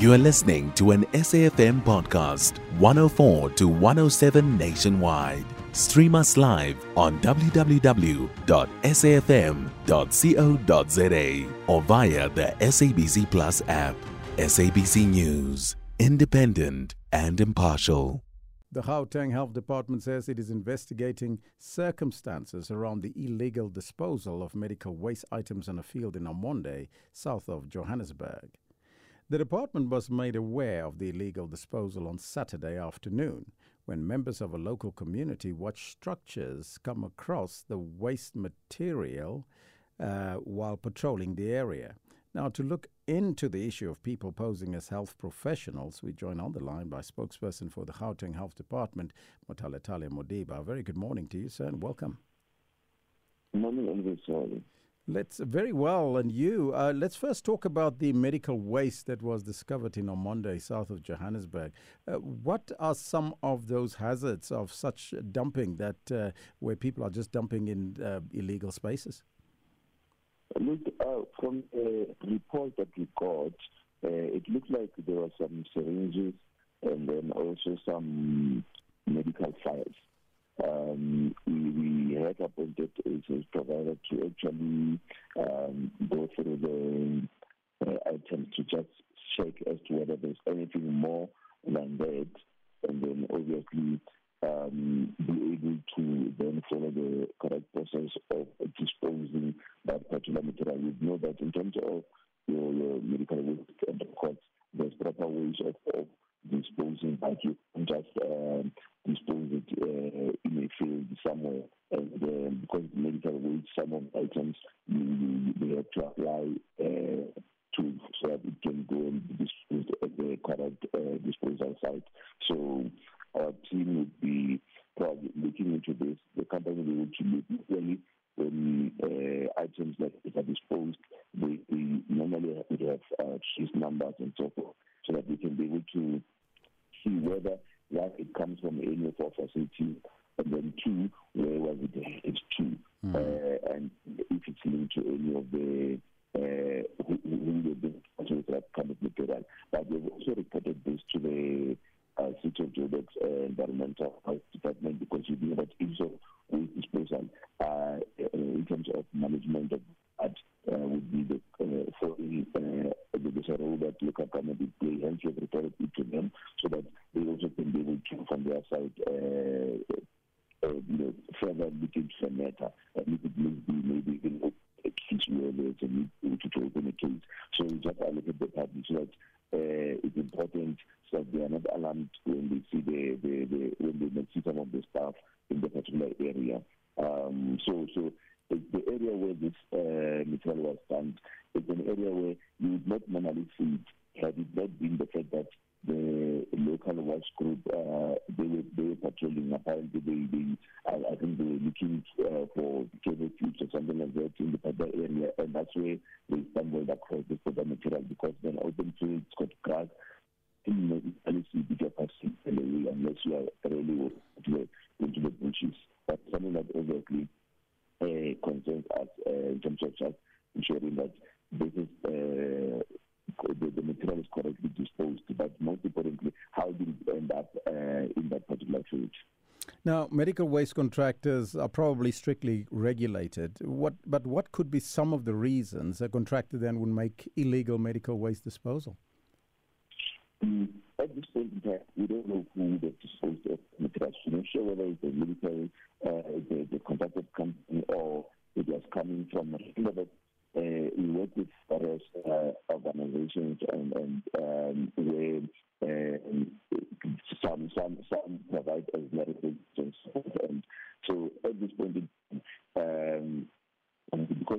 You are listening to an SAFM podcast, 104 to 107 nationwide. Stream us live on www.safm.co.za or via the SABC Plus app. SABC News, independent and impartial. The Gauteng Health Department says it is investigating circumstances around the illegal disposal of medical waste items in a field in Ormonde, south of Johannesburg. The department was made aware of the illegal disposal on Saturday afternoon when members of a local community watched structures come across the waste material uh, while patrolling the area. Now, to look into the issue of people posing as health professionals, we join on the line by spokesperson for the Gauteng Health Department, Motalatale Modiba. Very good morning to you, sir, and welcome. Morning, Elvis. Let's very well, and you. Uh, let's first talk about the medical waste that was discovered in Ormonde, south of Johannesburg. Uh, what are some of those hazards of such dumping that uh, where people are just dumping in uh, illegal spaces? Look, uh, from the report that we got, uh, it looked like there were some syringes and then also some medical files. Um, we, we had appointed a provider to actually um, go through the uh, items to just check as to whether there's anything more than that, and then obviously um, be able to then follow the correct process of disposing that particular material. We know that in terms of your, your medical waste and course, there's proper ways of, of disposing, but you just um, dispose it uh, field somewhere. And because the medical waste, some of the items you, they have to apply uh, to so that it can go and be at the correct uh, disposal site. So our team would be probably looking into this. The company will to look really when uh, items that are disposed, they, they normally would have uh, trace numbers and so forth, so that we can be able to see whether one it comes from any of our facilities, then two, where was it headed to, mm. uh, and if it's linked to any of the uh, who, who be responsible for that kind of material. But we've also reported this to the uh, City of Joburg's uh, Environmental Health Department because we know that also disposal uh, in terms of management of that uh, would be the uh, for the uh, the role that local government would play. Hence, we have reported it to them so that they also can be able to, from their side, uh, uh, further look into the matter and it needs be maybe even a case where there's a need to open a case. So we just allocate the party so that uh, it's important so that they are not alarmed when they see the, the, the when they see some of the staff in the particular area. Um, so so the, the area where this uh, material was found is an area where you would not normally see it had it not been the fact that the local watch group uh, they were they were patrolling. Apparently, they, they looking uh, for cable tubes or something like that in the Pada area, and that's where they stumbled across this other material because then open field, it's got grass. In the bigger passing unless you are really into the, into the bushes. But something that obviously uh, concerns us uh, in terms of just ensuring that this is uh, the, the, material is correctly disposed, Now, medical waste contractors are probably strictly regulated. What, but what could be some of the reasons a contractor then would make illegal medical waste disposal? At this point in time, we don't know who the disposed of materials. We're not sure whether it's the military, uh, the, the contracted company, or it was coming from a uh, we work with various uh, organizations and, and um,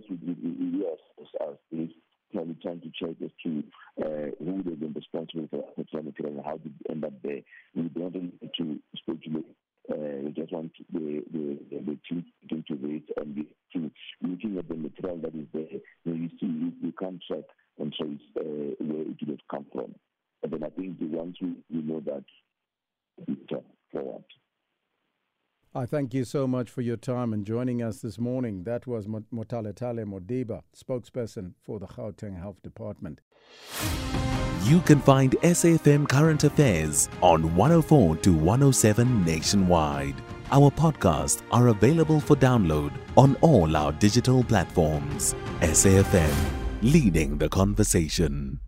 because we we, are, are still probably trying to check as to uh, who they've been responsible for that material and how did it end up there. We don't need to speculate uh, we just want the the the team to this and to looking at the material that is there. You, you see, you, can't check and trace uh, where it would have come from. And then I think once we, we know that, forward. I thank you so much for your time and joining us this morning. That was Motalatale Modiba, spokesperson for the Gauteng Health Department. You can find SAFM Current Affairs on 104 to 107 nationwide. Our podcasts are available for download on all our digital platforms. SAFM, leading the conversation.